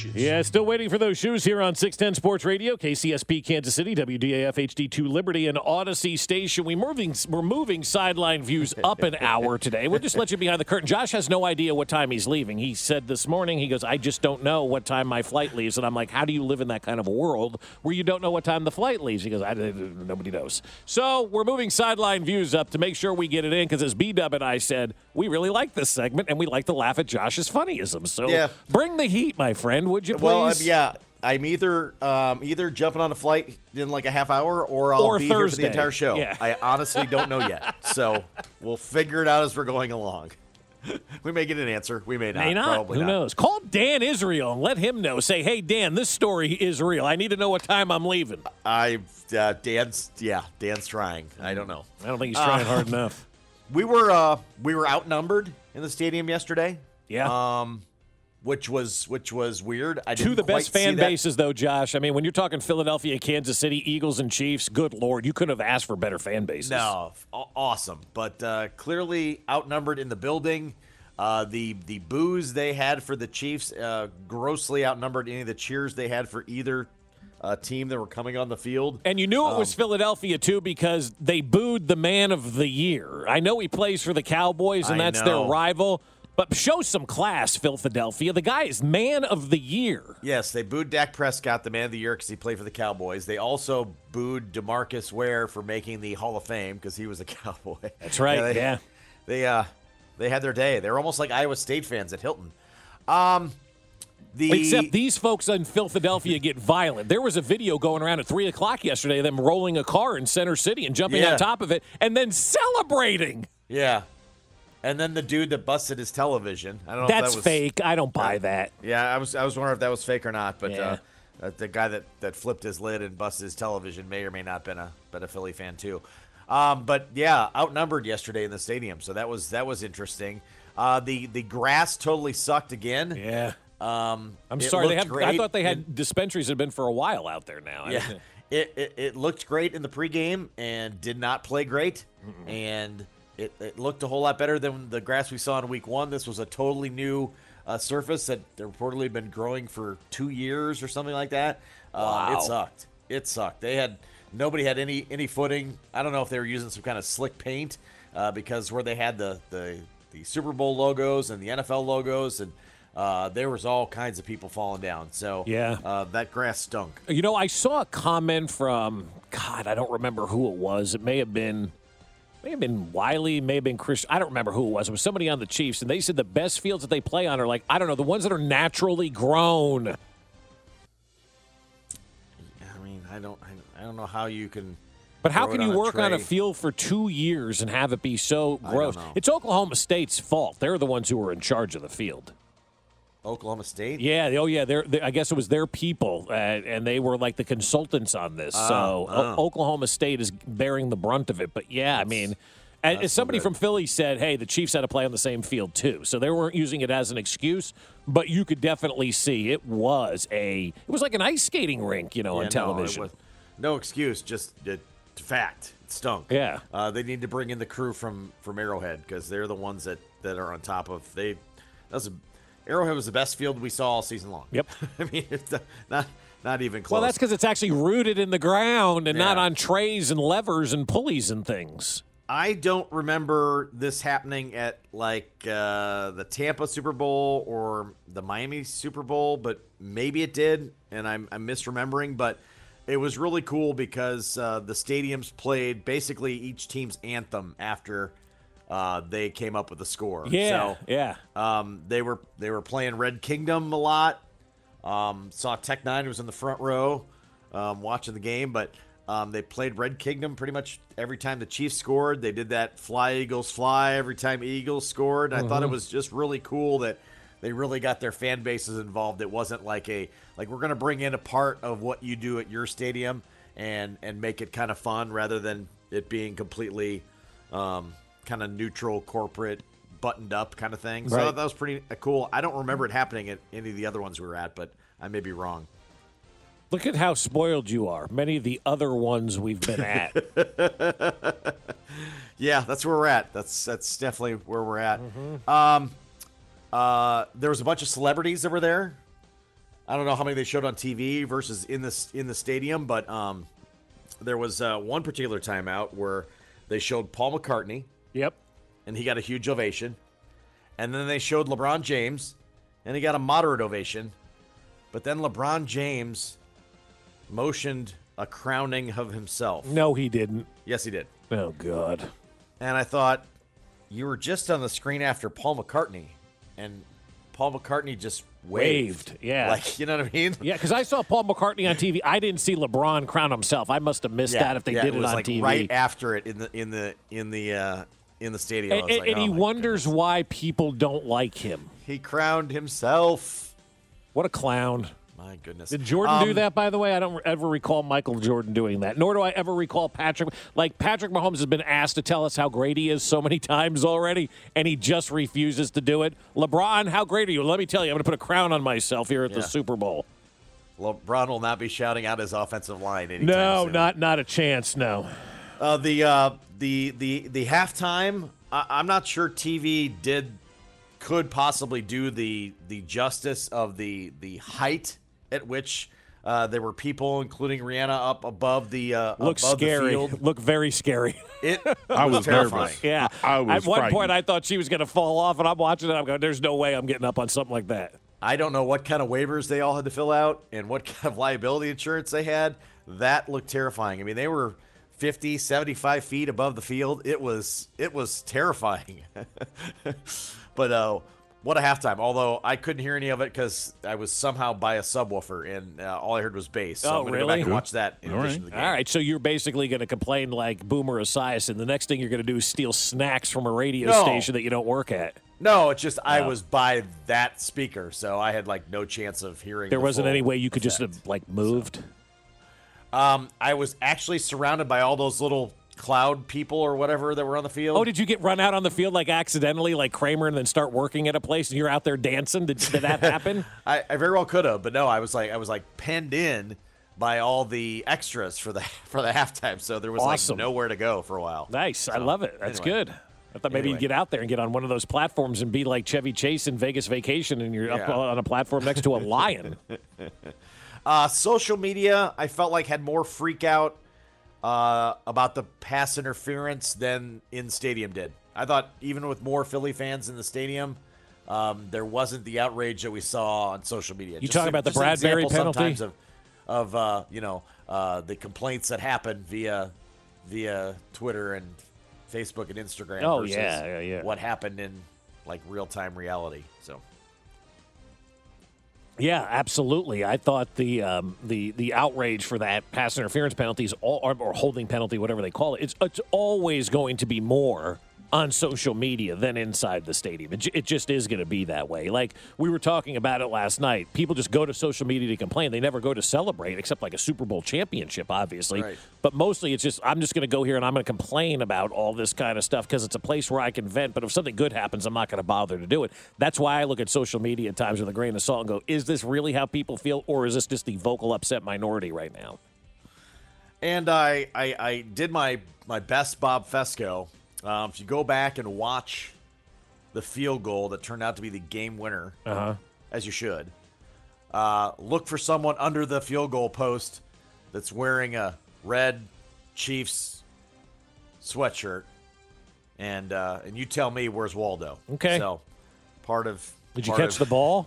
shoes. Yeah, still waiting for those shoes here on 610 Sports Radio, KCSP Kansas City, WDAF HD2 Liberty, and Audacy Station. We moving, we're moving sideline views up an hour today. We'll just let you behind the curtain. Josh has no idea what time he's leaving. He said this morning, he goes, I just don't know what time my flight leaves. And I'm like, how do you live in that kind of a world where you don't know what time the flight leaves? He goes, I, nobody knows. So we're moving sideline views up to make sure we get it in because as B-Dub and I said, we really like this segment and we like to laugh at Josh's funnyism. So Yeah. bring the heat, my friend, would you please? Well, um, yeah, I'm either um, either jumping on a flight in like a half hour, or I'll Or be here for the entire show. Yeah. I honestly don't know yet, so we'll figure it out as we're going along. we may get an answer, we may not. May not. Who not. knows? Call Dan Israel and let him know. Say, hey, Dan, this story is real. I need to know what time I'm leaving. I uh, Dan's yeah, Dan's trying. I don't know. I don't think he's trying Uh, hard enough. We were uh, we were outnumbered in the stadium yesterday. Yeah. Um, which was which was weird. I Two the best fan bases, though, Josh. I mean, when you're talking Philadelphia, Kansas City, Eagles, and Chiefs, good Lord, you couldn't have asked for better fan bases. No, awesome, but uh, clearly outnumbered in the building. Uh, the the boos they had for the Chiefs uh, grossly outnumbered any of the cheers they had for either uh, team that were coming on the field. And you knew it Um, was Philadelphia, too, because they booed the man of the year. I know he plays for the Cowboys, and I that's know. their rival, but show some class, Philadelphia. The guy is man of the year. Yes, they booed Dak Prescott, the man of the year, because he played for the Cowboys. They also booed Demarcus Ware for making the Hall of Fame because he was a Cowboy. That's right, they, yeah. They uh they had their day. They were almost like Iowa State fans at Hilton. Um, the Except these folks in Philadelphia get violent. There was a video going around at 3 o'clock yesterday of them rolling a car in Center City and jumping Yeah. on top of it and then celebrating. yeah, and then the dude that busted his television. I don't know. That's if that was, fake. I don't buy that. Yeah, I was I was wondering if that was fake or not, but Yeah. uh, uh, the guy that, that flipped his lid and busted his television may or may not been a been a Philly fan too. Um, but yeah, outnumbered yesterday in the stadium, so that was that was interesting. Uh, the the grass totally sucked again. Yeah. Um, I'm sorry. They have. I thought they had dispensaries had been for a while out there now. I yeah, it, it it looked great in the pregame and did not play great, and it, it looked a whole lot better than the grass we saw in week one. This was a totally new uh, surface that reportedly been growing for two years or something like that. Wow. it sucked. It sucked. They had nobody had any any footing. I don't know if they were using some kind of slick paint uh, because where they had the the the Super Bowl logos and the NFL logos and. Uh, there was all kinds of people falling down, so Yeah. uh, that grass stunk. You know, I saw a comment from God. I don't remember who it was. It may have been. May have been Wylie, may have been Chris. I don't remember who it was. It was somebody on the Chiefs, and they said the best fields that they play on are like I don't know the ones that are naturally grown. I mean, I don't, I, I don't know how you can. But how can you on work on a field for two years and have it be so gross? It's Oklahoma State's fault. They're the ones who are in charge of the field. Oklahoma State? Yeah, oh yeah. They're, they I guess it was their people, uh, and they were like the consultants on this. so O- oh. Oklahoma State is bearing the brunt of it. But yeah, I mean, and somebody no from Philly said, "Hey, the Chiefs had to play on the same field too," so they weren't using it as an excuse. But you could definitely see it was a, it was like an ice skating rink, you know, Yeah, on no, television. was- No, excuse, just uh, fact. It stunk. Yeah. Uh, they need to bring in the crew from from Arrowhead because they're the ones that that are on top of. They that was a, Arrowhead was the best field we saw all season long. Yep. I mean, it's not not even close. well, that's because it's actually rooted in the ground and not on trays and levers and pulleys and things. I don't remember this happening at like uh, the Tampa Super Bowl or the Miami Super Bowl, but maybe it did, and I'm, I'm misremembering. But it was really cool because uh, the stadiums played basically each team's anthem after uh, they came up with a score. Yeah, so, yeah. um, they were they were playing Red Kingdom a lot. Um, saw Tech N9ne was in the front row um, watching the game, but um, they played Red Kingdom pretty much every time the Chiefs scored. They did that Fly Eagles Fly every time Eagles scored. And I thought it was just really cool that they really got their fan bases involved. It wasn't like a like we're gonna bring in a part of what you do at your stadium and and make it kind of fun rather than it being completely um, kind of neutral corporate buttoned up kind of thing. So Right. that was pretty uh, cool. I don't remember it happening at any of the other ones we were at, but I may be wrong. Look at how spoiled you are. Many of the other ones we've been at. Yeah, that's where we're at. That's that's definitely where we're at. Mm-hmm. Um, uh, there was a bunch of celebrities that were there. I don't know how many they showed on TV versus in this in the stadium, but um, there was uh, one particular timeout where they showed Paul McCartney Yep. and he got a huge ovation, and then they showed LeBron James and he got a moderate ovation, but then LeBron James motioned a crowning of himself. No, he didn't. Yes, he did. Oh God. And I thought, you were just on the screen after Paul McCartney, and Paul McCartney just waved. Waved, yeah. Like, you know what I mean? Yeah, because I saw Paul McCartney on TV. I didn't see LeBron crown himself. I must have missed that if they yeah, did it, it on like TV. right after it in the in the in the uh, in the stadium. And was like, and oh he wonders goodness. why people don't like him. he crowned himself. What a clown. My goodness. Did Jordan do Um, that, by the way? I don't ever recall Michael Jordan doing that, nor do I ever recall Patrick. Like, Patrick Mahomes has been asked to tell us how great he is so many times already, and he just refuses to do it. LeBron, how great are you? Let me tell you, I'm going to put a crown on myself here at the Super Bowl. LeBron will not be shouting out his offensive line anytime No, soon. not not a chance. No. Uh, the uh, the the the halftime. I, I'm not sure TV did could possibly do the the justice of the the height at which uh, there were people, including Rihanna, up above the uh, Look above scary. Look very scary. It I was terrifying. nervous. Yeah. I was At one point. I thought she was going to fall off, and I'm watching it. I'm going, there's no way I'm getting up on something like that. I don't know what kind of waivers they all had to fill out and what kind of liability insurance they had. That looked terrifying. I mean, they were 50, 75 feet above the field. It was it was terrifying. but uh, what a halftime! Although I couldn't hear any of it because I was somehow by a subwoofer and uh, all I heard was bass. So Oh, I'm gonna go really? back and watch that in all, right. To the game. all right so you're basically going to complain like Boomer Esiason. The next thing you're going to do is steal snacks from a radio No. station that you don't work at. No, it's just I was by that speaker, so I had like no chance of hearing. There the wasn't any way you could just have like moved. Um, I was actually surrounded by all those little cloud people or whatever that were on the field. Oh, did you get run out on the field like accidentally, like Kramer, and then start working at a place and you're out there dancing? Did, did that happen? I, I very well could have, but no, I was like I was like penned in by all the extras for the for the halftime, so there was Awesome. like nowhere to go for a while. nice. I love it. That's anyway. good. I thought maybe Anyway. you'd get out there and get on one of those platforms and be like Chevy Chase in Vegas Vacation and you're up on a platform next to a lion. Uh, social media, I felt like had more freak out uh, about the pass interference than in stadium did. I thought even with more Philly fans in the stadium, um, there wasn't the outrage that we saw on social media. You talking about the Bradberry penalty? Sometimes of, of uh, you know, uh, the complaints that happen via via Twitter and Facebook and Instagram. Oh, versus yeah, yeah, yeah. What happened in like real time reality? Yeah, absolutely. I thought the um, the the outrage for that pass interference penalties all, or, or holding penalty, whatever they call it, it's it's always going to be more on social media than inside the stadium. It, it just is going to be that way. Like we were talking about it last night. People just go to social media to complain. They never go to celebrate, except like a Super Bowl championship, obviously. Right. But mostly, it's just I'm just going to go here and I'm going to complain about all this kind of stuff because it's a place where I can vent. But if something good happens, I'm not going to bother to do it. That's why I look at social media at times with a grain of salt and go, is this really how people feel, or is this just the vocal upset minority right now? And I, I, I did my, my best Bob Fescoe. Um, if you go back and watch the field goal that turned out to be the game winner, Uh-huh. as you should, uh, look for someone under the field goal post that's wearing a red Chiefs sweatshirt, and uh, and you tell me where's Waldo. Okay. So part of Did you catch of- the ball?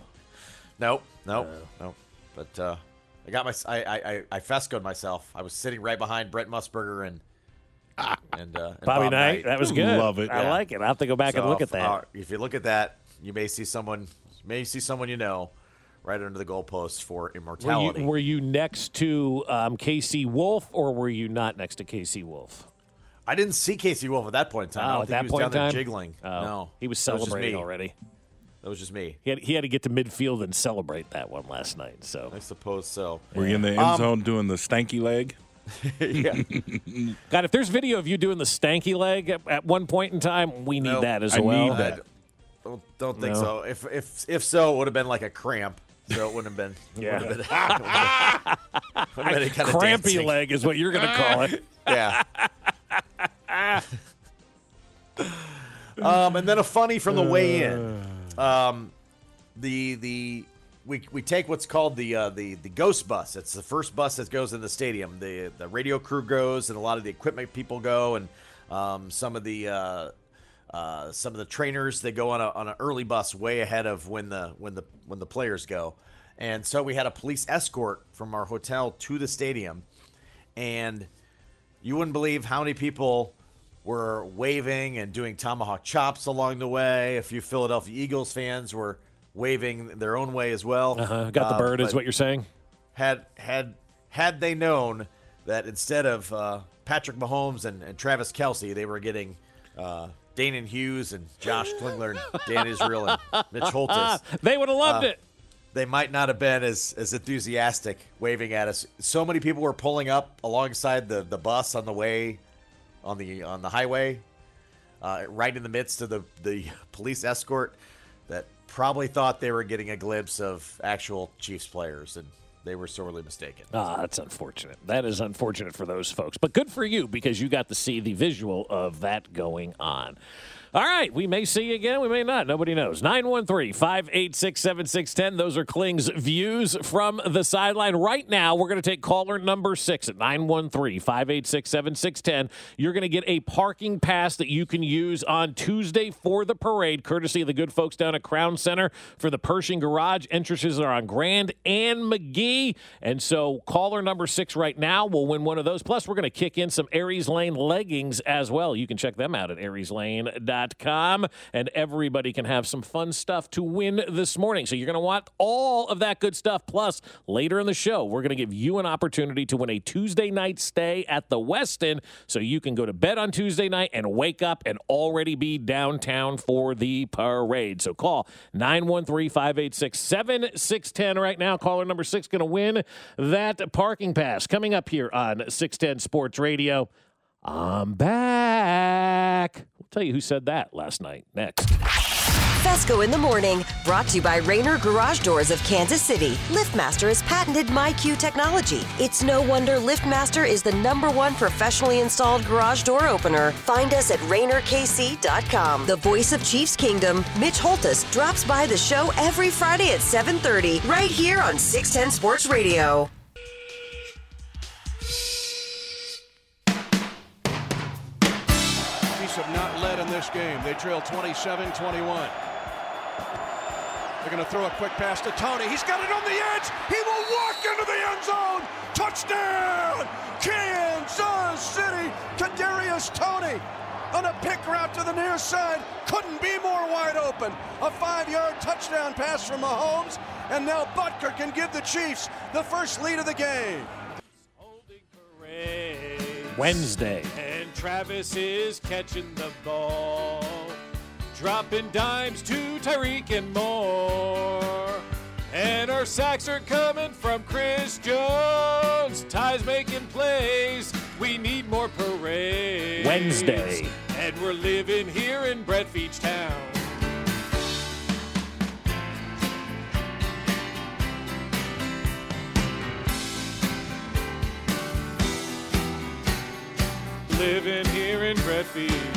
Nope, nope, nope. But uh, I got my I, I I I fescoed myself. I was sitting right behind Brent Musburger and and, uh, and Bobby Bob Knight. That was good. Love it. I Yeah. like it. I have to go back and look if, at that. uh, if you look at that, you may see someone you may see someone you know right under the goalpost for were immortality. you, were you next to um, KC Wolf, or were you not next to KC Wolf? I didn't see KC Wolf at that point in time. I Oh, don't at think that he was point down in there time? jiggling. Oh, no, he was That just celebrating me. already. That was just me. He had, he had to get to midfield and celebrate that one last night. So I suppose so. Were you in the end Um, zone doing the stanky leg? yeah. God, if there's video of you doing the stanky leg at, at one point in time, we need Nope. that as I well. need that. Don't, don't think No. so. If if if so, it would have been like a cramp. So it wouldn't have been. Yeah. Would have been, been kind of Crampy dancing. leg is what you're going to call it. Yeah. um, and then a funny from the way in. Um, the the we, we take what's called the uh, the the ghost bus. It's the first bus that goes in the stadium. The the radio crew goes, and a lot of the equipment people go, and um, some of the uh, uh, some of the trainers they go on a on an early bus way ahead of when the when the when the players go. And so we had a police escort from our hotel to the stadium, and you wouldn't believe how many people were waving and doing tomahawk chops along the way. A few Philadelphia Eagles fans were waving their own way as well. Uh-huh. Got the Uh, bird, is what you're saying? Had had had they known that instead of uh, Patrick Mahomes and, and Travis Kelce, they were getting uh, Danan Hughes and Josh Klingler and Dan Israel and Mitch Holtus, They would have loved Uh, it. they might not have been as, as enthusiastic waving at us. So many people were pulling up alongside the, the bus on the way on the on the highway, uh, right in the midst of the, the police escort that probably thought they were getting a glimpse of actual Chiefs players and they were sorely mistaken. Ah, that's unfortunate. That is unfortunate for those folks. But good for you because you got to see the visual of that going on. All right, we may see you again, we may not. Nobody knows. 913 586 7610. Those are Kling's views from the sideline. Right now, we're going to take caller number six at 913 586 7610. You're going to get a parking pass that you can use on Tuesday for the parade, courtesy of the good folks down at Crown Center for the Pershing Garage. Entrances are on Grand and McGee. And so, caller number six right now will win one of those. Plus, we're going to kick in some Aries Lane leggings as well. You can check them out at arieslane.com. And everybody can have some fun stuff to win this morning. So, you're going to want all of that good stuff. Plus, later in the show, we're going to give you an opportunity to win a Tuesday night stay at the Westin so you can go to bed on Tuesday night and wake up and already be downtown for the parade. So call 913 586 7610 right now. Caller number six going to win that parking pass. Coming up here on 610 Sports Radio. I'm back. We'll tell you who said that last night. Next. Fescoe in the morning, brought to you by Rainer Garage Doors of Kansas City. LiftMaster has patented MyQ technology. It's no wonder LiftMaster is the number one professionally installed garage door opener. Find us at RainerKC.com. The voice of Chiefs Kingdom, Mitch Holtus, drops by the show every Friday at 7:30, right here on 610 Sports Radio. This game. They trail 27 21. They're going to throw a quick pass to Toney. He's got it on the edge. He will walk into the end zone. Touchdown! Kansas City. Kadarius Toney on a pick route to the near side. Couldn't be more wide open. A five-yard touchdown pass from Mahomes, and now Butker can give the Chiefs the first lead of the game. Wednesday. And Travis is catching the ball. Dropping dimes to Tyreek and more. And our sacks are coming from Chris Jones. Ty's making plays. We need more parades. Wednesday. And we're living here in Breadfeach Town. Living here in Town.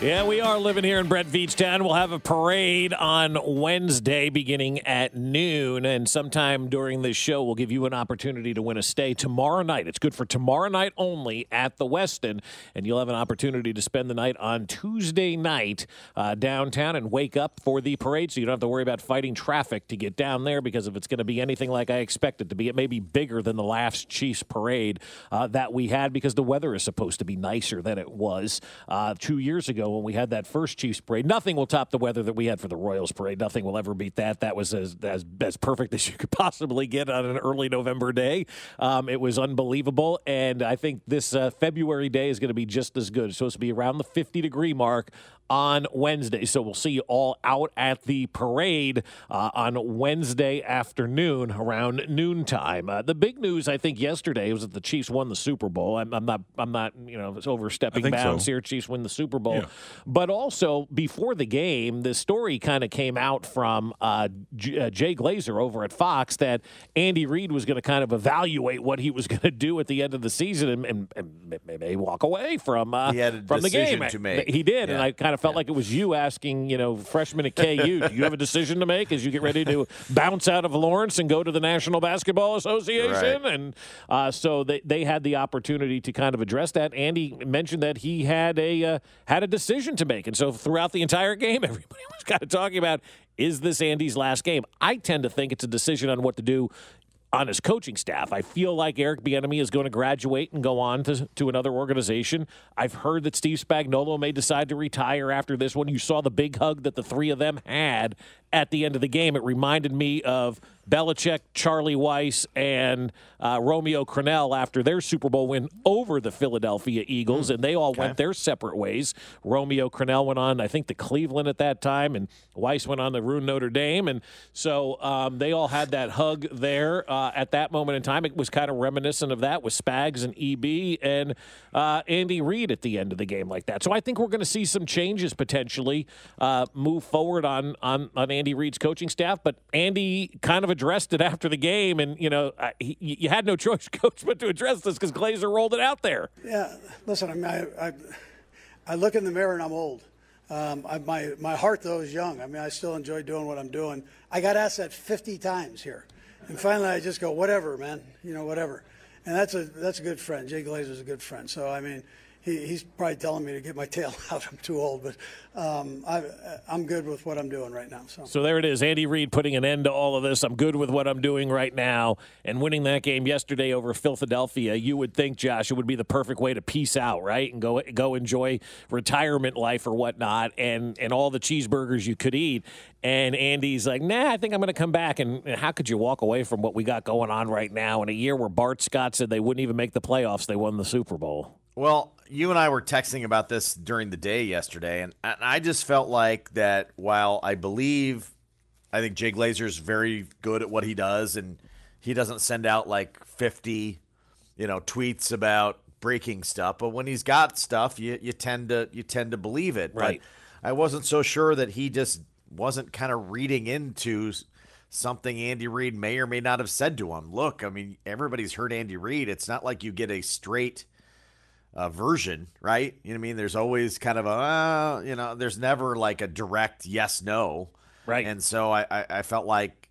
Yeah, we are living here in Brett Beach Town. We'll have a parade on Wednesday beginning at noon. And sometime during this show, we'll give you an opportunity to win a stay tomorrow night. It's good for tomorrow night only at the Westin. And you'll have an opportunity to spend the night on Tuesday night uh, downtown and wake up for the parade. So you don't have to worry about fighting traffic to get down there because if it's going to be anything like I expect it to be, it may be bigger than the last Chiefs parade uh, that we had because the weather is supposed to be nicer than it was uh, two years ago when we had that first Chiefs parade. Nothing will top the weather that we had for the Royals parade. Nothing will ever beat that. That was as as, as perfect as you could possibly get on an early November day. Um, it was unbelievable, and I think this uh, February day is going to be just as good. It's supposed to be around the 50 degree mark on Wednesday. So we'll see you all out at the parade uh, on Wednesday afternoon around noontime. Uh, the big news, I think, yesterday was that the Chiefs won the Super Bowl. I'm, I'm not, I'm not, you know, overstepping bounds so. here. Chiefs win the Super Bowl, Yeah. but also before the game, the story kind of came out from uh, J- uh, Jay Glazer over at Fox that Andy Reid was going to kind of evaluate what he was going to do at the end of the season and, and, and may- walk away from uh, He had a from the game. to make. He did, and I kind of of felt like it was you asking, you know, freshman at KU, do you have a decision to make as you get ready to bounce out of Lawrence and go to the National Basketball Association? Right. And uh, so they, they had the opportunity to kind of address that. Andy mentioned that he had a uh, had a decision to make, and so throughout the entire game, everybody was kind of talking about is this Andy's last game? I tend to think it's a decision on what to do on his coaching staff. I feel like Eric Bieniemy is going to graduate and go on to, to another organization. I've heard that Steve Spagnuolo may decide to retire after this one. You saw the big hug that the three of them had at the end of the game. It reminded me of Belichick, Charlie Weis, and uh, Romeo Crennel after their Super Bowl win over the Philadelphia Eagles, and they all went their separate ways. Romeo Crennel went on, I think, to Cleveland at that time, and Weiss went on to ruin Notre Dame, and so um, they all had that hug there uh, at that moment in time. It was kind of reminiscent of that with Spags and EB and uh, Andy Reid at the end of the game like that. So I think we're going to see some changes potentially uh, move forward on on on Andy Reid's coaching staff, but Andy kind of addressed it after the game, and you know I, he, you had no choice, coach, but to address this because Glazer rolled it out there. Yeah, listen, I mean, I, I, I look in the mirror and I'm old. Um, I, my my heart though is young. I mean, I still enjoy doing what I'm doing. I got asked that 50 times here, and finally I just go, whatever, man. You know, whatever. And that's a that's a good friend. Jay Glazer's a good friend. So I mean, he, he's probably telling me to get my tail out. I'm too old, but um, I, I'm good with what I'm doing right now. So. So there it is. Andy Reid putting an end to all of this. I'm good with what I'm doing right now. And winning that game yesterday over Philadelphia, you would think, Josh, it would be the perfect way to peace out, right? And go go enjoy retirement life or whatnot and, and all the cheeseburgers you could eat. And Andy's like, nah, I think I'm going to come back. And how could you walk away from what we got going on right now in a year where Bart Scott said they wouldn't even make the playoffs? They won the Super Bowl. Well, you and I were texting about this during the day yesterday, and I just felt like that while I believe, I think Jay Glazer's very good at what he does, and he doesn't send out like 50, you know, tweets about breaking stuff. But when he's got stuff, you, you tend to you tend to believe it. Right. But I wasn't so sure that he just wasn't kind of reading into something Andy Reid may or may not have said to him. Look, I mean, everybody's heard Andy Reid. It's not like you get a straight uh, version, right? You know what I mean? There's always kind of a, uh, you know, there's never like a direct yes no. Right. And so I, I, I felt like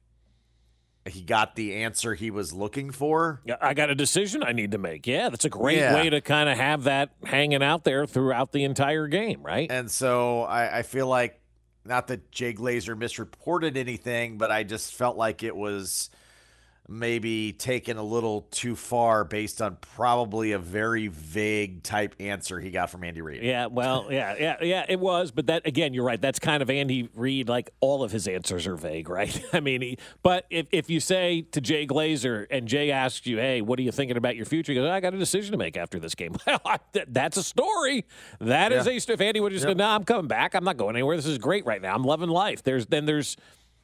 he got the answer he was looking for. Yeah, I got a decision I need to make. Yeah, that's a great Yeah. way to kind of have that hanging out there throughout the entire game, right? And so I, I feel like, not that Jay Glazer misreported anything, but I just felt like it was maybe taken a little too far based on probably a very vague type answer he got from Andy Reid. Yeah, well, yeah, yeah, yeah, it was. But that again, you're right. That's kind of Andy Reid. Like all of his answers are vague, right? I mean, he, but if if you say to Jay Glazer and Jay asks you, "Hey, what are you thinking about your future?" He goes, "I got a decision to make after this game." Well, I- th- that's a story. That is Yeah. a. story. If Andy would just go, "No, I'm coming back. I'm not going anywhere. This is great right now. I'm loving life." There's then there's.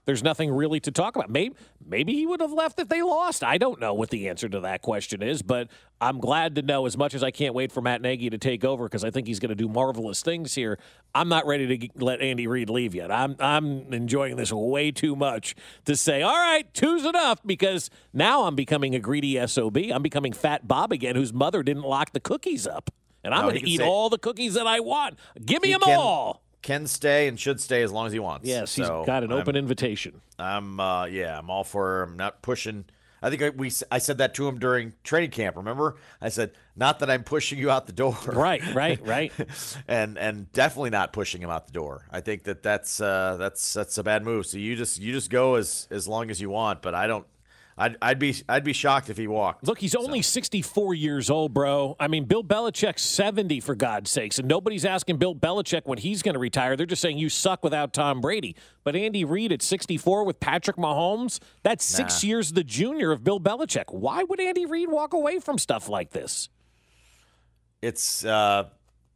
There's nothing really to talk about. Maybe maybe he would have left if they lost. I don't know what the answer to that question is, but I'm glad to know as much as I can't wait for Matt Nagy to take over because I think he's going to do marvelous things here. I'm not ready to let Andy Reid leave yet. I'm I'm enjoying this way too much to say, "All right, two's enough" because now I'm becoming a greedy SOB. I'm becoming Fat Bob again whose mother didn't lock the cookies up. And I'm No, going to eat say- all the cookies that I want. Give me He them can- all. Can stay and should stay as long as he wants. Yes, he's So got an I'm- open invitation. I'm uh yeah, I'm all for I'm not pushing. I think I, we I said that to him during training camp. Remember, I said not that I'm pushing you out the door. Right, right, right. and and definitely not pushing him out the door. I think that that's uh that's that's a bad move. So you just you just go as as long as you want. But I don't. I'd I'd be I'd be shocked if he walked. Look, he's only 64 years old, bro. I mean, Bill Belichick's 70, for God's sakes. And nobody's asking Bill Belichick when he's going to retire. They're just saying you suck without Tom Brady. But Andy Reid at 64 with Patrick Mahomes, that's six years the junior of Bill Belichick. Why would Andy Reid walk away from stuff like this? It's uh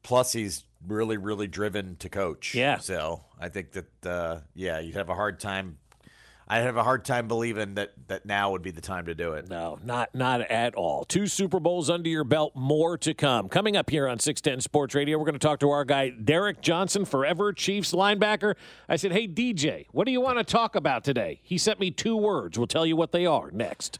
plus he's really really driven to coach. Yeah. So I think that uh yeah you'd have a hard time. I have a hard time believing that that now would be the time to do it. No, not not at all. Two Super Bowls under your belt, more to come. Coming up here on 610 Sports Radio, we're going to talk to our guy Derrick Johnson, forever Chiefs linebacker. I said, "Hey DJ, what do you want to talk about today?" He sent me two words. We'll tell you what they are next.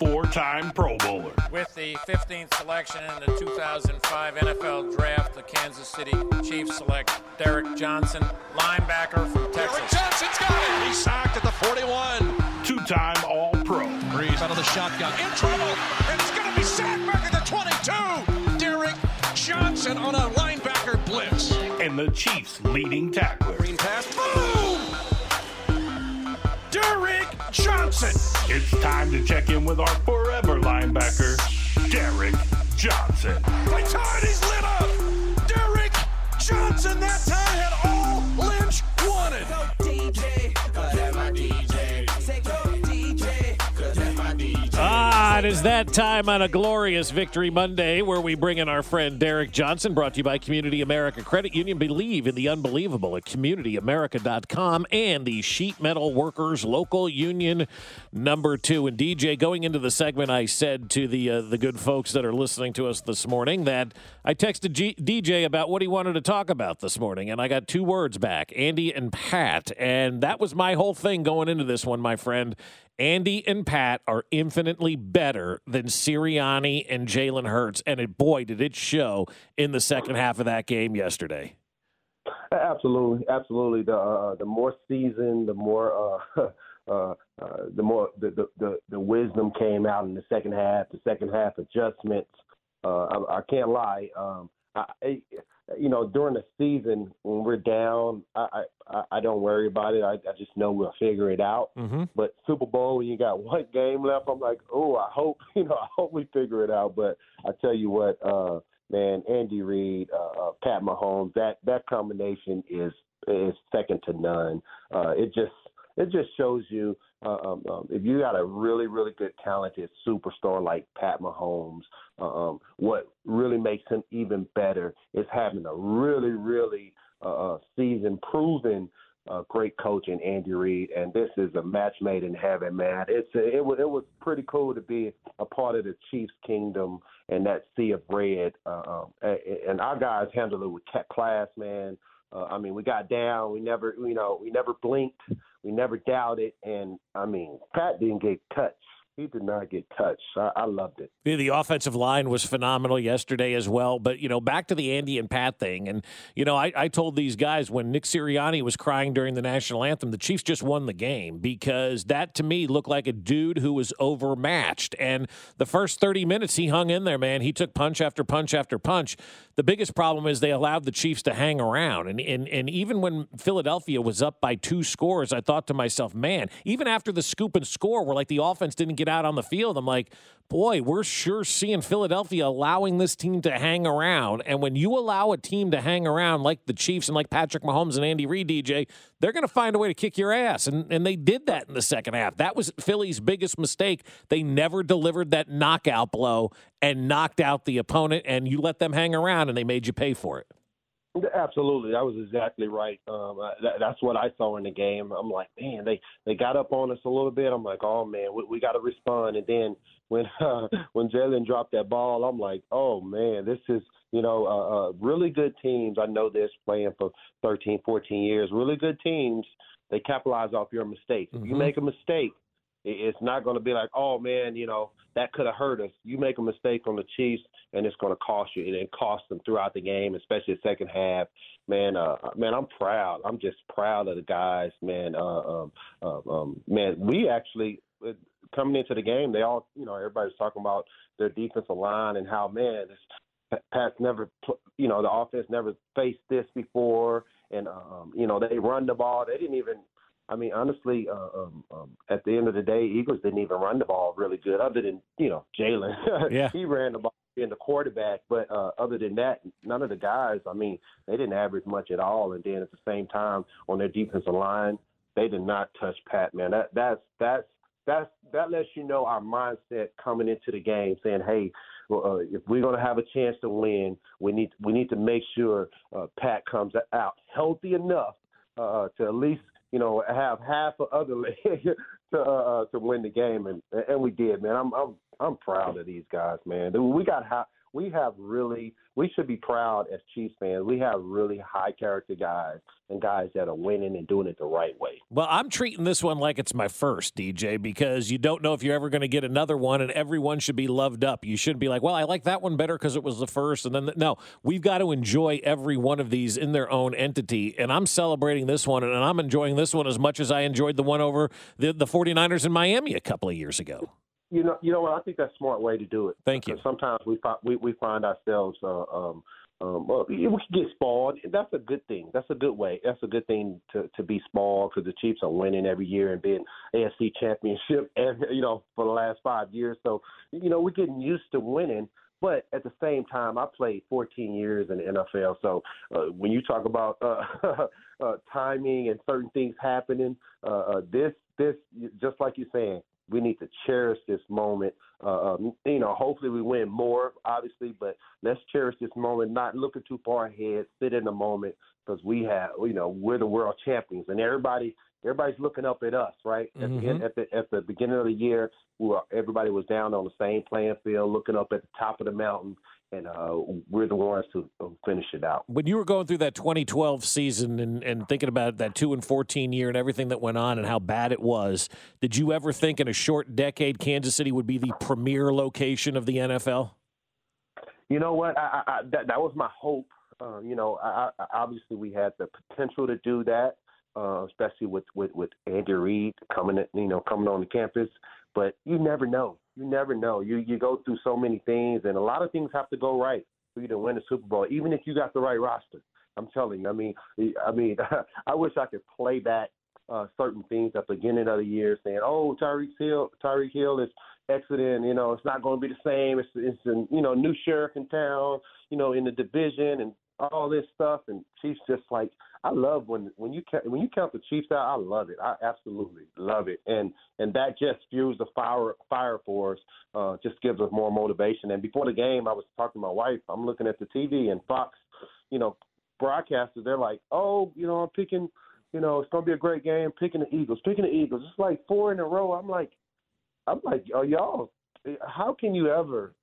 Four-time Pro Bowler. With the 15th selection in the 2005 NFL Draft, the Kansas City Chiefs select Derrick Johnson, linebacker from Texas. Derrick Johnson's got it. He's sacked at the 41. Two-time All-Pro. Brees out of the shotgun. In trouble. And it's going to be sacked back at the 22. Derrick Johnson on a linebacker blitz. And the Chiefs' leading tackler. Green pass. Johnson. It's time to check in with our forever linebacker, Derrick Johnson. Vitality's lit up. Derrick Johnson that time had all Lynch it is that time on a glorious Victory Monday where we bring in our friend Derrick Johnson, brought to you by Community America Credit Union. Believe in the unbelievable at communityamerica.com and the Sheet Metal Workers Local Union number two. And DJ, going into the segment, I said to the uh, the good folks that are listening to us this morning that I texted G- DJ about what he wanted to talk about this morning, and I got two words back: Andy and Pat, and that was my whole thing going into this one, my friend. Andy and Pat are infinitely better than Sirianni and Jalen Hurts, and it, boy, did it show in the second half of that game yesterday. Absolutely, absolutely. The uh, the more seasoned, the more uh, uh, uh, the more the, the the the wisdom came out in the second half. The second half adjustments. Uh, I, I can't lie. Um, I, I, you know, during the season when we're down, I I, I don't worry about it. I, I just know we'll figure it out. Mm-hmm. But Super Bowl, when you got one game left, I'm like, oh, I hope you know, I hope we figure it out. But I tell you what, uh, man, Andy Reid, uh, uh, Pat Mahomes, that that combination is is second to none. Uh, it just it just shows you uh, um, um, if you got a really really good talented superstar like Pat Mahomes, um, what really makes him even better is having a really really uh, seasoned, proven. Uh, great coach in Andy Reid, and this is a match made in heaven, man. It's it was it was pretty cool to be a part of the Chiefs' kingdom and that sea of red. Uh, um, and our guys handled it with class, man. Uh, I mean, we got down. We never, you know, we never blinked. We never doubted. And I mean, Pat didn't get touched. He did not get touched. I, I loved it. The offensive line was phenomenal yesterday as well. But, you know, back to the Andy and Pat thing. And, you know, I, I told these guys when Nick Sirianni was crying during the national anthem, the Chiefs just won the game because that to me looked like a dude who was overmatched. And the first 30 minutes he hung in there, man. He took punch after punch after punch. The biggest problem is they allowed the Chiefs to hang around. And, and, and even when Philadelphia was up by two scores, I thought to myself, man, even after the scoop and score where like the offense didn't get out on the field, I'm like, boy, we're sure seeing Philadelphia allowing this team to hang around. And when you allow a team to hang around like the Chiefs and like Patrick Mahomes and Andy Reid, DJ, they're going to find a way to kick your ass. And, and they did that in the second half. That was Philly's biggest mistake. They never delivered that knockout blow and knocked out the opponent, and you let them hang around and they made you pay for it. Absolutely, that was exactly right. Um, that, that's what I saw in the game. I'm like, man, they they got up on us a little bit. I'm like, oh man, we, we got to respond. And then when uh, when Jalen dropped that ball, I'm like, oh man, this is you know uh, uh, really good teams. I know this playing for 13, 14 years. Really good teams. They capitalize off your mistakes. Mm-hmm. If you make a mistake, it's not going to be like, oh man, you know that could have hurt us. You make a mistake on the Chiefs, and it's going to cost you. And it cost them throughout the game, especially the second half. Man, uh, man, I'm proud. I'm just proud of the guys, man. Uh, um, uh, um, man, we actually coming into the game, they all, you know, everybody's talking about their defensive line and how, man, this Pat's never, you know, the offense never faced this before, and um, you know, they run the ball. They didn't even I mean, honestly, uh, um, um, at the end of the day, Eagles didn't even run the ball really good, other than you know Jalen. Yeah. he ran the ball in the quarterback, but uh, other than that, none of the guys. I mean, they didn't average much at all. And then at the same time, on their defensive line, they did not touch Pat. Man, that that's that's that's that lets you know our mindset coming into the game, saying, "Hey, well, uh, if we're going to have a chance to win, we need we need to make sure uh, Pat comes out healthy enough uh, to at least you know have half of other leg to uh, uh, to win the game, and and we did, man. I'm I'm I'm proud of these guys, man. We got how we have really we should be proud as Chiefs fans. We have really high character guys and guys that are winning and doing it the right way. Well, I'm treating this one like it's my first, DJ, because you don't know if you're ever going to get another one, and everyone should be loved up. You shouldn't be like, well, I like that one better because it was the first, and then the, no, we've got to enjoy every one of these in their own entity. And I'm celebrating this one, and I'm enjoying this one as much as I enjoyed the one over the the 49ers in Miami a couple of years ago. You know, you know what? I think that's a smart way to do it. Thank you. Sometimes we find we, we find ourselves uh, um, um, well, we can get spoiled. That's a good thing. That's a good way. That's a good thing to to be spoiled because the Chiefs are winning every year and being AFC championship, and you know for the last five years. So you know we're getting used to winning. But at the same time, I played 14 years in the NFL. So uh, when you talk about uh, uh, timing and certain things happening, uh, uh, this this just like you're saying, we need to cherish this moment. Uh, um, you know, hopefully we win more, obviously, but let's cherish this moment, not looking too far ahead, sit in the moment because we have, you know, we're the world champions, and everybody, everybody's looking up at us, right? At, Mm-hmm. the, at the at the beginning of the year, we were, everybody was down on the same playing field, looking up at the top of the mountain, and uh, we're the ones to finish it out. When you were going through that 2012 season and, and thinking about that 2 and 14 year and everything that went on and how bad it was, did you ever think in a short decade Kansas City would be the premier location of the NFL? You know what? I, I, I, that that was my hope. Uh, you know, I, I, obviously we had the potential to do that, uh, especially with, with with Andy Reid coming, in, you know, coming on the campus. But you never know. You never know. You you go through so many things, and a lot of things have to go right for you to win the Super Bowl, even if you got the right roster. I'm telling you. I mean, I mean, I wish I could play back uh, certain things at the beginning of the year, saying, "Oh, Tyreek Hill, Tyreek Hill is exiting. You know, it's not going to be the same. It's it's a you know new sheriff in town. You know, in the division and all this stuff." And she's just like I love when when you ca- when you count the Chiefs out. I love it. I absolutely love it. And and that just fuels the fire fire for us. Uh, just gives us more motivation. And before the game, I was talking to my wife. I'm looking at the TV and Fox, you know, broadcasters. They're like, "Oh, you know, I'm picking." You know, it's gonna be a great game. Picking the Eagles, picking the Eagles. It's like four in a row. I'm like, I'm like, oh y'all, how can you ever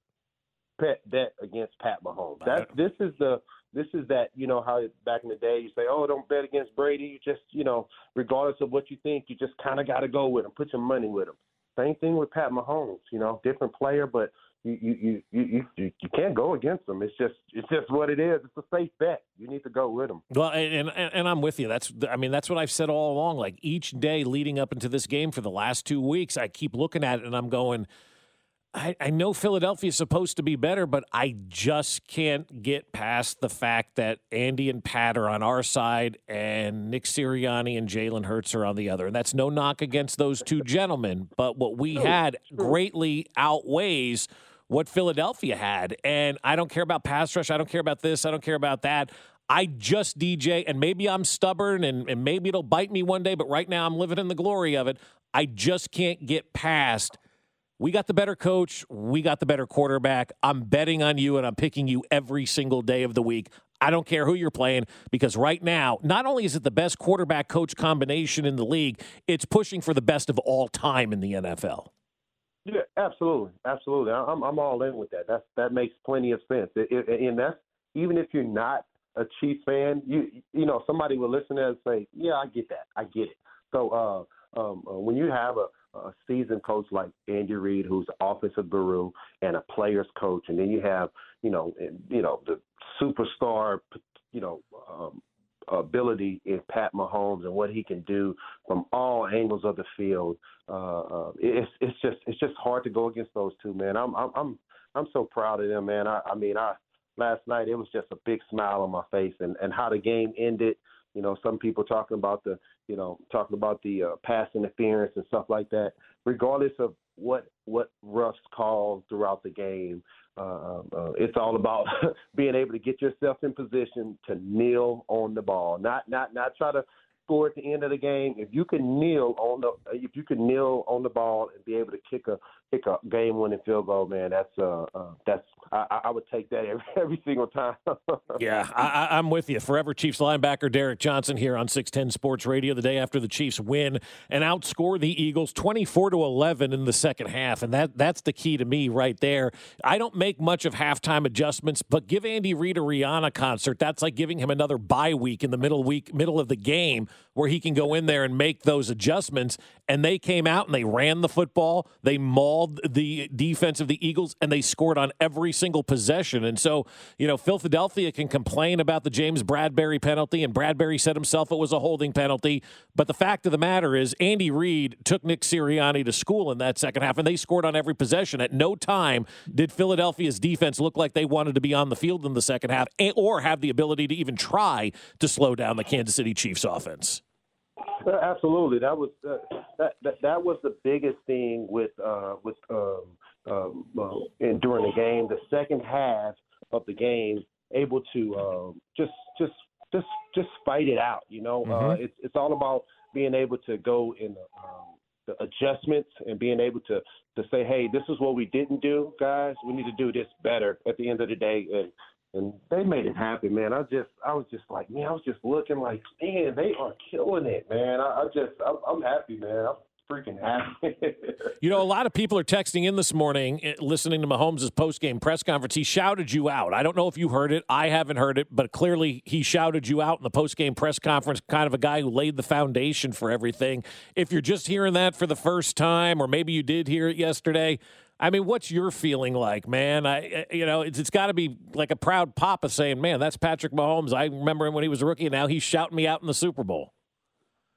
bet bet against Pat Mahomes? That this is the this is that you know how back in the day you say, oh, don't bet against Brady. You just you know, regardless of what you think, you just kind of got to go with him. Put your money with him. Same thing with Pat Mahomes. You know, different player, but you you you you you, you can't go against him. It's just it's just what it is. It's a safe bet. You need to go with him. Well, and, and and I'm with you. That's I mean that's what I've said all along. Like each day leading up into this game for the last two weeks, I keep looking at it and I'm going. I, I know is supposed to be better, but I just can't get past the fact that Andy and Pat are on our side and Nick Sirianni and Jalen Hurts are on the other. And that's no knock against those two gentlemen, but what we had greatly outweighs what Philadelphia had. And I don't care about pass rush. I don't care about this. I don't care about that. I just DJ, and maybe I'm stubborn and, and maybe it'll bite me one day, but right now I'm living in the glory of it. I just can't get past. We got the better coach. We got the better quarterback. I'm betting on you, and I'm picking you every single day of the week. I don't care who you're playing because right now, not only is it the best quarterback coach combination in the league, it's pushing for the best of all time in the NFL. Yeah, absolutely, absolutely. I'm I'm all in with that. That's that makes plenty of sense. It, it, and that's even if you're not a Chiefs fan, you you know somebody will listen to and say, yeah, I get that, I get it. So uh, um, uh, when you have a a seasoned coach like Andy Reid, who's offensive guru and a players coach, and then you have, you know, you know the superstar, you know, um, ability in Pat Mahomes and what he can do from all angles of the field. Uh, uh, it's it's just it's just hard to go against those two, man. I'm I'm I'm I'm so proud of them, man. I, I mean, I last night it was just a big smile on my face, and and how the game ended. You know, some people talking about the, you know, talking about the uh, pass interference and stuff like that. Regardless of what what Russ calls throughout the game, uh, uh, it's all about being able to get yourself in position to kneel on the ball, not not not try to score at the end of the game, if you can kneel on the if you can kneel on the ball and be able to kick a kick a game winning field goal, man, that's uh, uh that's I, I would take that every, every single time. yeah, I, am with you. Forever Chiefs linebacker Derrick Johnson here on 610 Sports Radio the day after the Chiefs win and outscore the Eagles 24 to 11 in the second half, and that that's the key to me right there. I don't make much of halftime adjustments, but give Andy Reid a Rihanna concert. That's like giving him another bye week in the middle week middle of the game where he can go in there and make those adjustments. And they came out and they ran the football. They mauled the defense of the Eagles and they scored on every single possession. And so, you know, Philadelphia can complain about the James Bradberry penalty, and Bradberry said himself it was a holding penalty. But the fact of the matter is, Andy Reid took Nick Sirianni to school in that second half, and they scored on every possession. At no time did Philadelphia's defense look like they wanted to be on the field in the second half eh, or have the ability to even try to slow down the Kansas City Chiefs offense. Absolutely, that was uh, that, that that was the biggest thing with uh, with um, um, uh, in, during the game. The second half of the game, able to um, just just just just fight it out. You know, mm-hmm. uh, it's it's all about being able to go in the, um, the adjustments and being able to to say, hey, this is what we didn't do, guys. We need to do this better at the end of the day, and and they made it happen, man. I just, I was just like, man, I was just looking like, man, they are killing it, man. I, I just, I'm, I'm happy, man. I'm freaking happy. you know, a lot of people are texting in this morning, eh, listening to Mahomes' post-game press conference. He shouted you out. I don't know if you heard it. I haven't heard it, but clearly he shouted you out in the post-game press conference. Kind of a guy who laid the foundation for everything. If you're just hearing that for the first time, or maybe you did hear it yesterday I mean, what's your feeling like, man? I, you know, it's, it's got to be like a proud papa saying, "Man, that's Patrick Mahomes. I remember him when he was a rookie, and now he's shouting me out in the Super Bowl."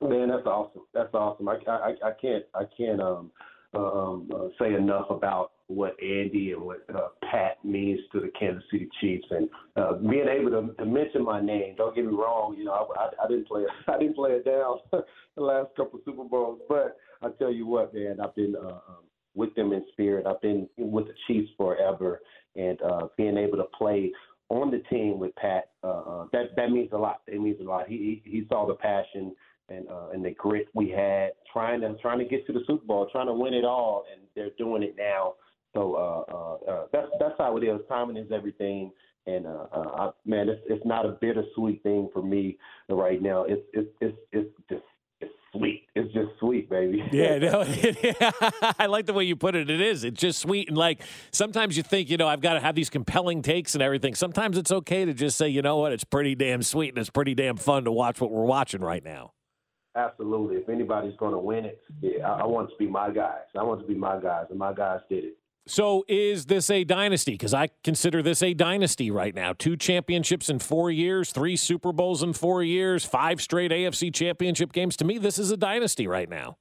Man, that's awesome. That's awesome. I, I, I can't, I can't um, um, uh, say enough about what Andy and what uh, Pat means to the Kansas City Chiefs, and uh, being able to, to mention my name. Don't get me wrong. You know, I, I, I didn't play, I didn't play it down the last couple of Super Bowls, but I tell you what, man, I've been. Uh, um, with them in spirit. I've been with the Chiefs forever, and uh, being able to play on the team with Pat, uh, uh, that that means a lot. It means a lot. He he, saw the passion and uh, and the grit we had trying to trying to get to the Super Bowl, trying to win it all, and they're doing it now. So uh, uh, uh, that's that's how it is. Timing is everything. And uh, uh, I, man, it's it's not a bittersweet thing for me right now. It's it's it's it's just sweet. It's just sweet, baby. yeah, no, I like the way you put it. It is. It's just sweet. And like sometimes you think, you know, I've got to have these compelling takes and everything. Sometimes it's okay to just say, you know what, it's pretty damn sweet and it's pretty damn fun to watch what we're watching right now. Absolutely. If anybody's going to win it, yeah, I, I want it to be my guys. I want it to be my guys, and my guys did it. So is this a dynasty? Because I consider this a dynasty right now. Two championships in four years, three Super Bowls in four years, five straight AFC championship games. To me, this is a dynasty right now.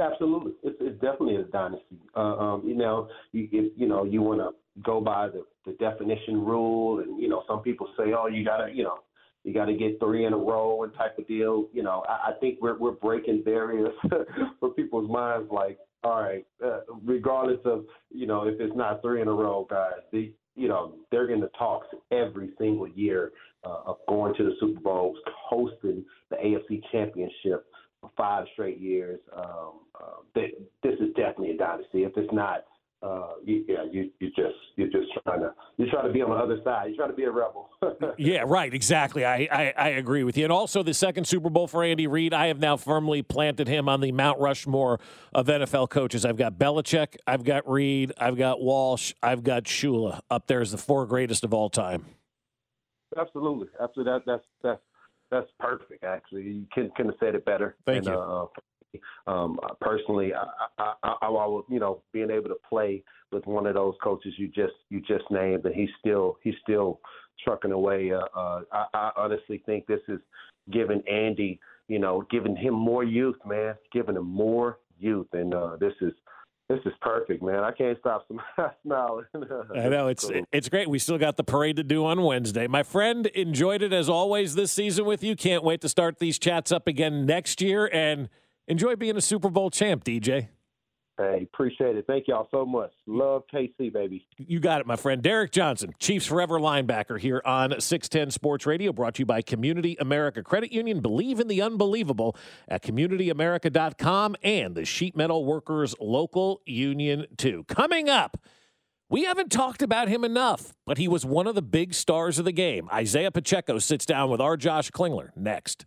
Absolutely, it's, it's definitely a dynasty. Uh, um, you know, you if, you know you want to go by the, the definition rule, and you know some people say, oh, you gotta, you know, you got to get three in a row and type of deal. You know, I, I think we're we're breaking barriers for people's minds. Like, all right, uh, regardless of you know if it's not three in a row, guys, the you know they're in the talks every single year uh, of going to the Super Bowls, hosting the AFC Championship for five straight years. Um, uh, they, this is definitely a dynasty. If it's not, uh, you, yeah, you you just you're just trying to you're trying to be on the other side. You're trying to be a rebel. yeah, right. Exactly. I, I, I agree with you. And also the second Super Bowl for Andy Reid. I have now firmly planted him on the Mount Rushmore of NFL coaches. I've got Belichick, I've got Reid, I've got Walsh, I've got Shula up there as the four greatest of all time. Absolutely, absolutely. That, that's that's that's perfect. Actually, you couldn't, couldn't have said it better. Thank and, you. Uh, um, personally, I, I, I, I you know, being able to play with one of those coaches you just you just named, and he's still he's still trucking away. Uh, uh, I, I honestly think this is giving Andy, you know, giving him more youth, man, giving him more youth, and uh, this is this is perfect, man. I can't stop smiling. I know it's it's great. We still got the parade to do on Wednesday. My friend enjoyed it as always this season with you. Can't wait to start these chats up again next year and enjoy being a Super Bowl champ, DJ. Hey, appreciate it. Thank y'all so much. Love KC, baby. You got it, my friend. Derrick Johnson, Chiefs Forever linebacker here on 610 Sports Radio, brought to you by Community America Credit Union. Believe in the unbelievable at communityamerica.com and the Sheet Metal Workers Local Union, too. Coming up, we haven't talked about him enough, but he was one of the big stars of the game. Isaiah Pacheco sits down with our Josh Klingler next.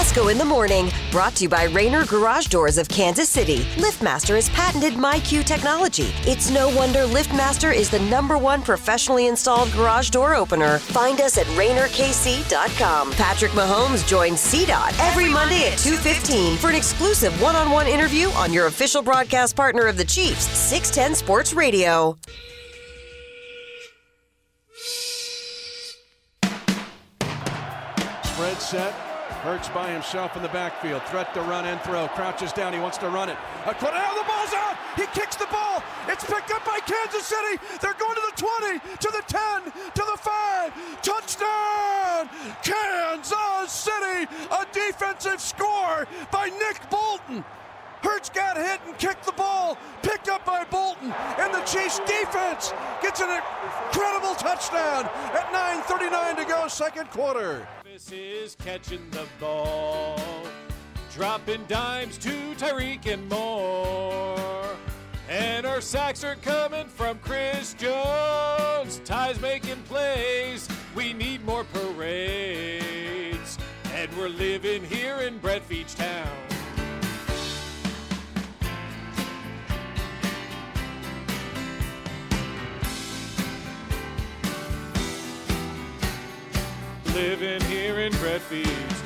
Fescoe in the morning, brought to you by Raynor Garage Doors of Kansas City. LiftMaster has patented MyQ technology. It's no wonder LiftMaster is the number one professionally installed garage door opener. Find us at RainerKC.com. Patrick Mahomes joins CDOT every Monday at 2.15 for an exclusive one-on-one interview on your official broadcast partner of the Chiefs, 610 Sports Radio. Spread set. Hurts by himself in the backfield. Threat to run and throw. Crouches down. He wants to run it. A oh, the ball's out. He kicks the ball. It's picked up by Kansas City. They're going to the 20, to the 10, to the 5. Touchdown! Kansas City. A defensive score by Nick Bolton. Hurts got hit and kicked the ball, picked up by Bolton, and the Chiefs defense gets an incredible touchdown at 9:39 to go, second quarter. Is catching the ball, dropping dimes to Tyreek and more. And our sacks are coming from Chris Jones. Ty's making plays. We need more parades. And we're living here in Brett Veach Town. Living here in Brett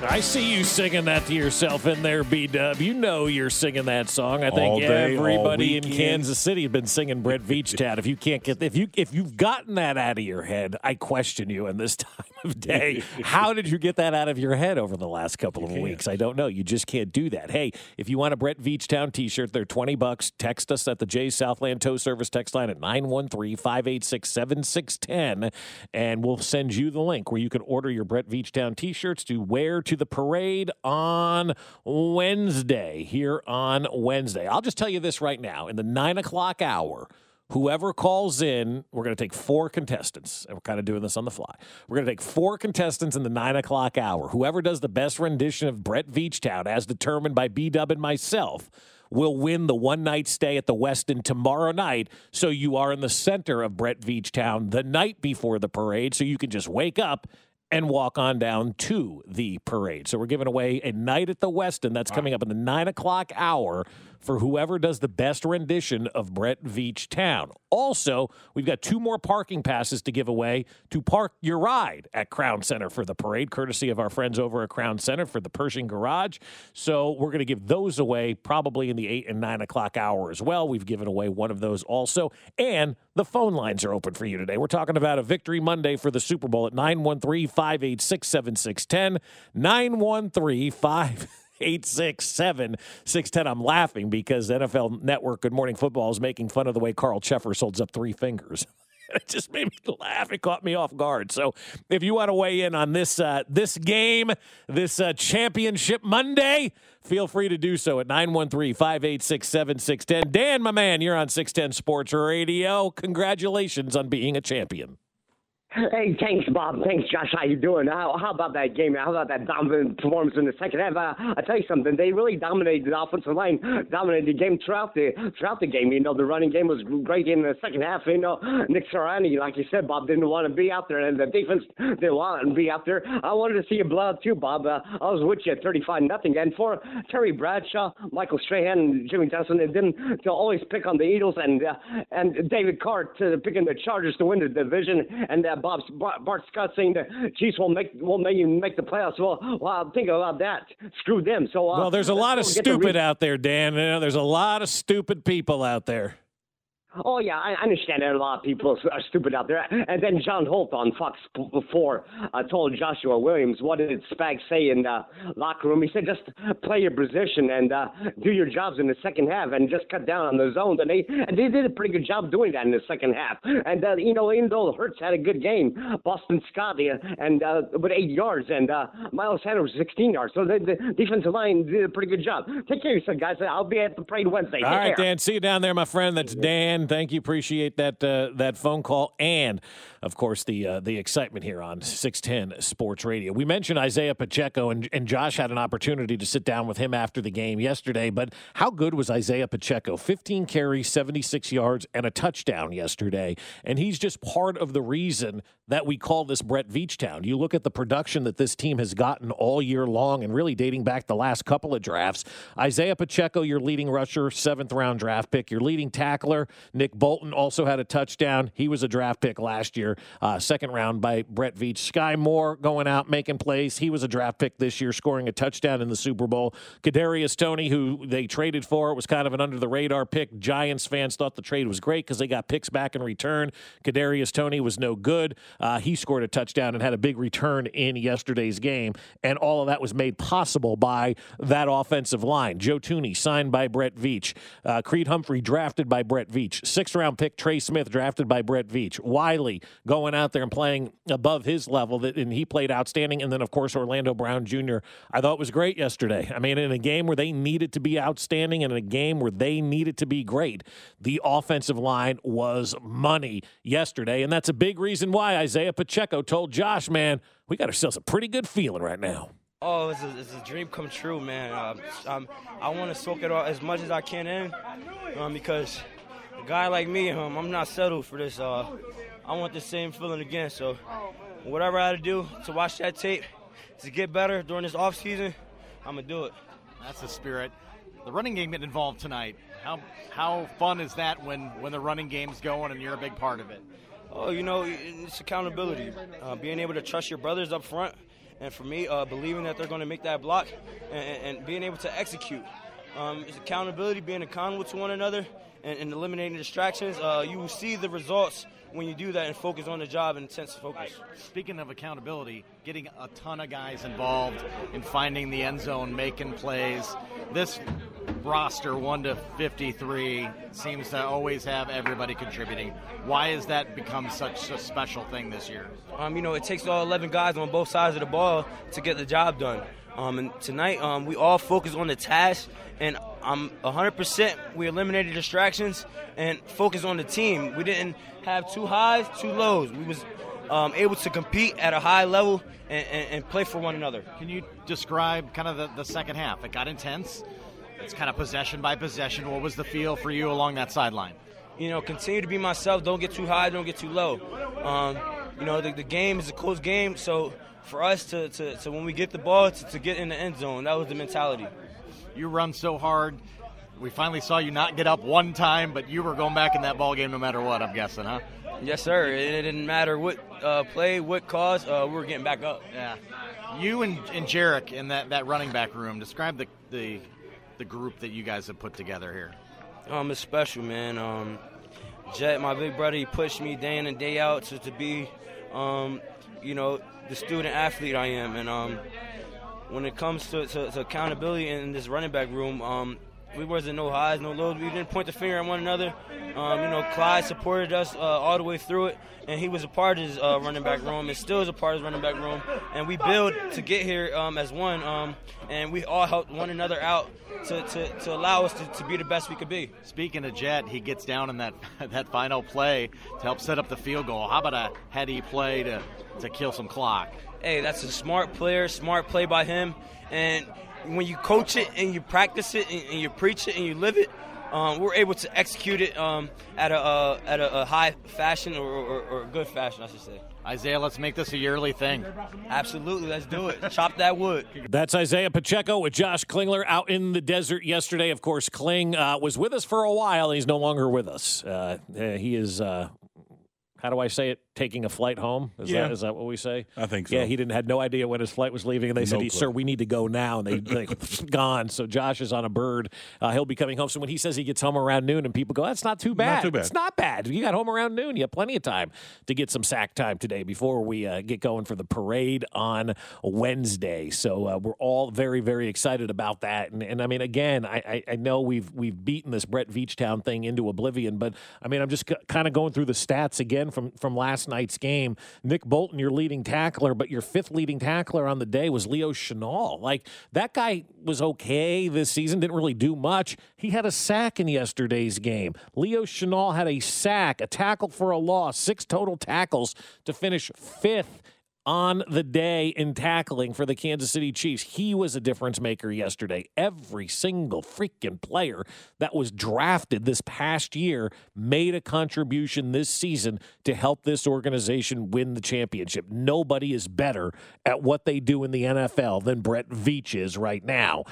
I see you singing that to yourself in there, B Dub. You know you're singing that song. I think day, everybody in. Kansas City has been singing Brett Veach Town. If you can't get if you if you've gotten that out of your head, I question you in this time of day. How did you get that out of your head over the last couple of weeks? I don't know. You just can't do that. Hey, if you want a Brett Veach Town t-shirt, they're 20 bucks. Text us at the J Southland Tow Service text line at 913-586-7610 and we'll send you the link where you can order your Brett Veach Town t-shirts to wear to the parade on Wednesday here on Wednesday. I'll just tell you this right now. In the nine o'clock hour, Whoever calls in, we're going to take four contestants, and we're kind of doing this on the fly. We're going to take four contestants in the nine o'clock hour. Whoever does the best rendition of Brett Veach Town, as determined by B Dub and myself, will win the one night stay at the Westin tomorrow night. So you are in the center of Brett Veach Town the night before the parade, so you can just wake up and walk on down to the parade. So we're giving away a night at the Westin that's coming up in the nine o'clock hour for whoever does the best rendition of Brett Veach Town. Also, we've got two more parking passes to give away to park your ride at Crown Center for the parade, courtesy of our friends over at Crown Center for the Pershing Garage. So we're going to give those away probably in the eight and nine o'clock hour as well. We've given away one of those also. And the phone lines are open for you today. We're talking about a victory Monday for the Super Bowl at 913 586 7610. 913 586 610. I'm laughing because NFL Network Good Morning Football is making fun of the way Carl Cheffers holds up three fingers. It just made me laugh. It caught me off guard. So, if you want to weigh in on this uh, this game, this uh, championship Monday, feel free to do so at 913-586-7610. Dan, my man, you're on 610 Sports Radio. Congratulations on being a champion. Hey, thanks, Bob. Thanks, Josh. How you doing? How, how about that game? How about that dominant performance in the second half? Uh, I tell you something. They really dominated the offensive line, dominated the game throughout the throughout the game. You know, the running game was great in the second half. You know, Nick Sirianni, like you said, Bob didn't want to be out there, and the defense didn't want to be out there. I wanted to see a blowout too, Bob. Uh, I was with you at 35 nothing. And for Terry Bradshaw, Michael Strahan, and Jimmy Johnson, and then to always pick on the Eagles and uh, and David Carr to picking the Chargers to win the division, and uh, Bob Bart Scott saying the Chiefs will make will make you make the playoffs. Well, well, think about that. Screw them. So uh, Well, there's a lot of let's go get the stupid re- out there, Dan. You know, there's a lot of stupid people out there. Oh yeah, I understand that a lot of people are stupid out there. And then John Holt on Fox before uh, told Joshua Williams what did Spags say in the locker room. He said just play your position and uh, do your jobs in the second half and just cut down on the zones. And they and they did a pretty good job doing that in the second half. And uh, you know, even though Hurts had a good game, Boston Scott uh, and uh, with eight yards and uh, Miles Sanders 16 yards. So the, the defensive line did a pretty good job. Take care of yourself, guys. I'll be at the parade Wednesday. All Take right, care. Dan. See you down there, my friend. That's Dan. Thank you. Appreciate that uh, that phone call and, of course, the uh, the excitement here on 610 Sports Radio. We mentioned Isaiah Pacheco, and, and Josh had an opportunity to sit down with him after the game yesterday. But how good was Isaiah Pacheco? 15 carries, 76 yards, and a touchdown yesterday. And he's just part of the reason that we call this Brett Veach town. You look at the production that this team has gotten all year long and really dating back the last couple of drafts. Isaiah Pacheco, your leading rusher, seventh round draft pick. Your leading tackler, Nick Bolton, also had a touchdown. He was a draft pick last year, uh, second round by Brett Veach. Sky Moore going out, making plays. He was a draft pick this year, scoring a touchdown in the Super Bowl. Kadarius Toney, who they traded for, was kind of an under the radar pick. Giants fans thought the trade was great because they got picks back in return. Kadarius Toney was no good. Uh, he scored a touchdown and had a big return in yesterday's game, and all of that was made possible by that offensive line. Joe Thuney signed by Brett Veach. Uh, Creed Humphrey drafted by Brett Veach. Sixth round pick Trey Smith drafted by Brett Veach. Wylie going out there and playing above his level, that, and he played outstanding. And then, of course, Orlando Brown Jr. I thought was great yesterday. I mean, in a game where they needed to be outstanding and in a game where they needed to be great, the offensive line was money yesterday. And that's a big reason why Isaiah Pacheco told Josh, man, we got ourselves a pretty good feeling right now. Oh, it's a, it's a dream come true, man. Uh, um, I want to soak it all as much as I can in um, because a guy like me, um, I'm not settled for this. Uh, I want the same feeling again. So, whatever I had to do to watch that tape to get better during this off season, I'm gonna do it. That's the spirit. The running game getting involved tonight. How how fun is that when when the running game's going and you're a big part of it? Oh, you know, it's accountability. Uh, being able to trust your brothers up front, and for me, uh, believing that they're going to make that block and, and, being able to execute. Um, it's accountability, being accountable to one another, and, and eliminating distractions. Uh, you will see the results when you do that and focus on the job and intense focus. Speaking of accountability, getting a ton of guys involved in finding the end zone, making plays. This roster, 1 to 53, seems to always have everybody contributing. Why has that become such a special thing this year? Um, you know, it takes all 11 guys on both sides of the ball to get the job done. Um, and tonight, um, we all focus on the task, and I'm 100%. We eliminated distractions and focused on the team. We didn't have two highs, two lows. We was um, able to compete at a high level and, and, and, play for one another. Can you describe kind of the, the second half? It got intense. It's kind of possession by possession. What was the feel for you along that sideline? You know, continue to be myself. Don't get too high. Don't get too low. Um, you know, the, the, game is a close game, so for us to, to, to when we get the ball to, to get in the end zone, that was the mentality. You run so hard. We finally saw you not get up one time, but you were going back in that ball game no matter what. I'm guessing, huh? Yes, sir. It, didn't matter what uh, play, what cause, uh, we were getting back up. Yeah. You and, and Jerick in that, that running back room. Describe the, the the group that you guys have put together here. Um, it's special, man. Um, Jet, my big brother, he pushed me day in and day out to, to be, um, you know, the student athlete I am. And um, when it comes to, to, to, accountability in this running back room, um, we wasn't no highs, no lows. We didn't point the finger at one another. Um, you know, Clyde supported us uh, all the way through it, and he was a part of his uh, running back room, and still is a part of his running back room. And we build to get here um, as one, um, and we all helped one another out to, to, to allow us to, to be the best we could be. Speaking of Jet, he gets down in that that final play to help set up the field goal. How about a heady play to, to kill some clock? Hey, that's a smart player, smart play by him, and when you coach it and you practice it and, and you preach it and you live it, um, we're able to execute it um, at a uh, at a, a, high fashion or, or, or, good fashion, I should say. Isaiah, let's make this a yearly thing. Absolutely, let's do it. Chop that wood. That's Isaiah Pacheco with Josh Klingler out in the desert yesterday. Of course, Kling uh, was with us for a while. He's no longer with us. Uh, he is. Uh, how do I say it? Taking a flight home. Is, Yeah. that, is that what we say? I think so. Yeah, he didn't had no idea when his flight was leaving, and they said, No "Sir, we need to go now." And they they gone. So Josh is on a bird. Uh, he'll be coming home. So when he says he gets home around noon, and people go, "That's not too bad. too bad. It's not bad. You got home around noon. You have plenty of time to get some sack time today before we uh, get going for the parade on Wednesday." So uh, we're all very very excited about that. And, and I mean, again, I, I I know we've we've beaten this Brett Veachtown thing into oblivion, but I mean, I'm just c- kind of going through the stats again from from last night's game. Nick Bolton, your leading tackler, but your fifth leading tackler on the day was Leo Chenal. Like that guy was okay this season, didn't really do much. He had a sack in yesterday's game. Leo Chenal had a sack, a tackle for a loss, six total tackles to finish fifth on the day in tackling for the Kansas City Chiefs. He was a difference maker yesterday. Every single freaking player that was drafted this past year made a contribution this season to help this organization win the championship. Nobody is better at what they do in the NFL than Brett Veach is right now.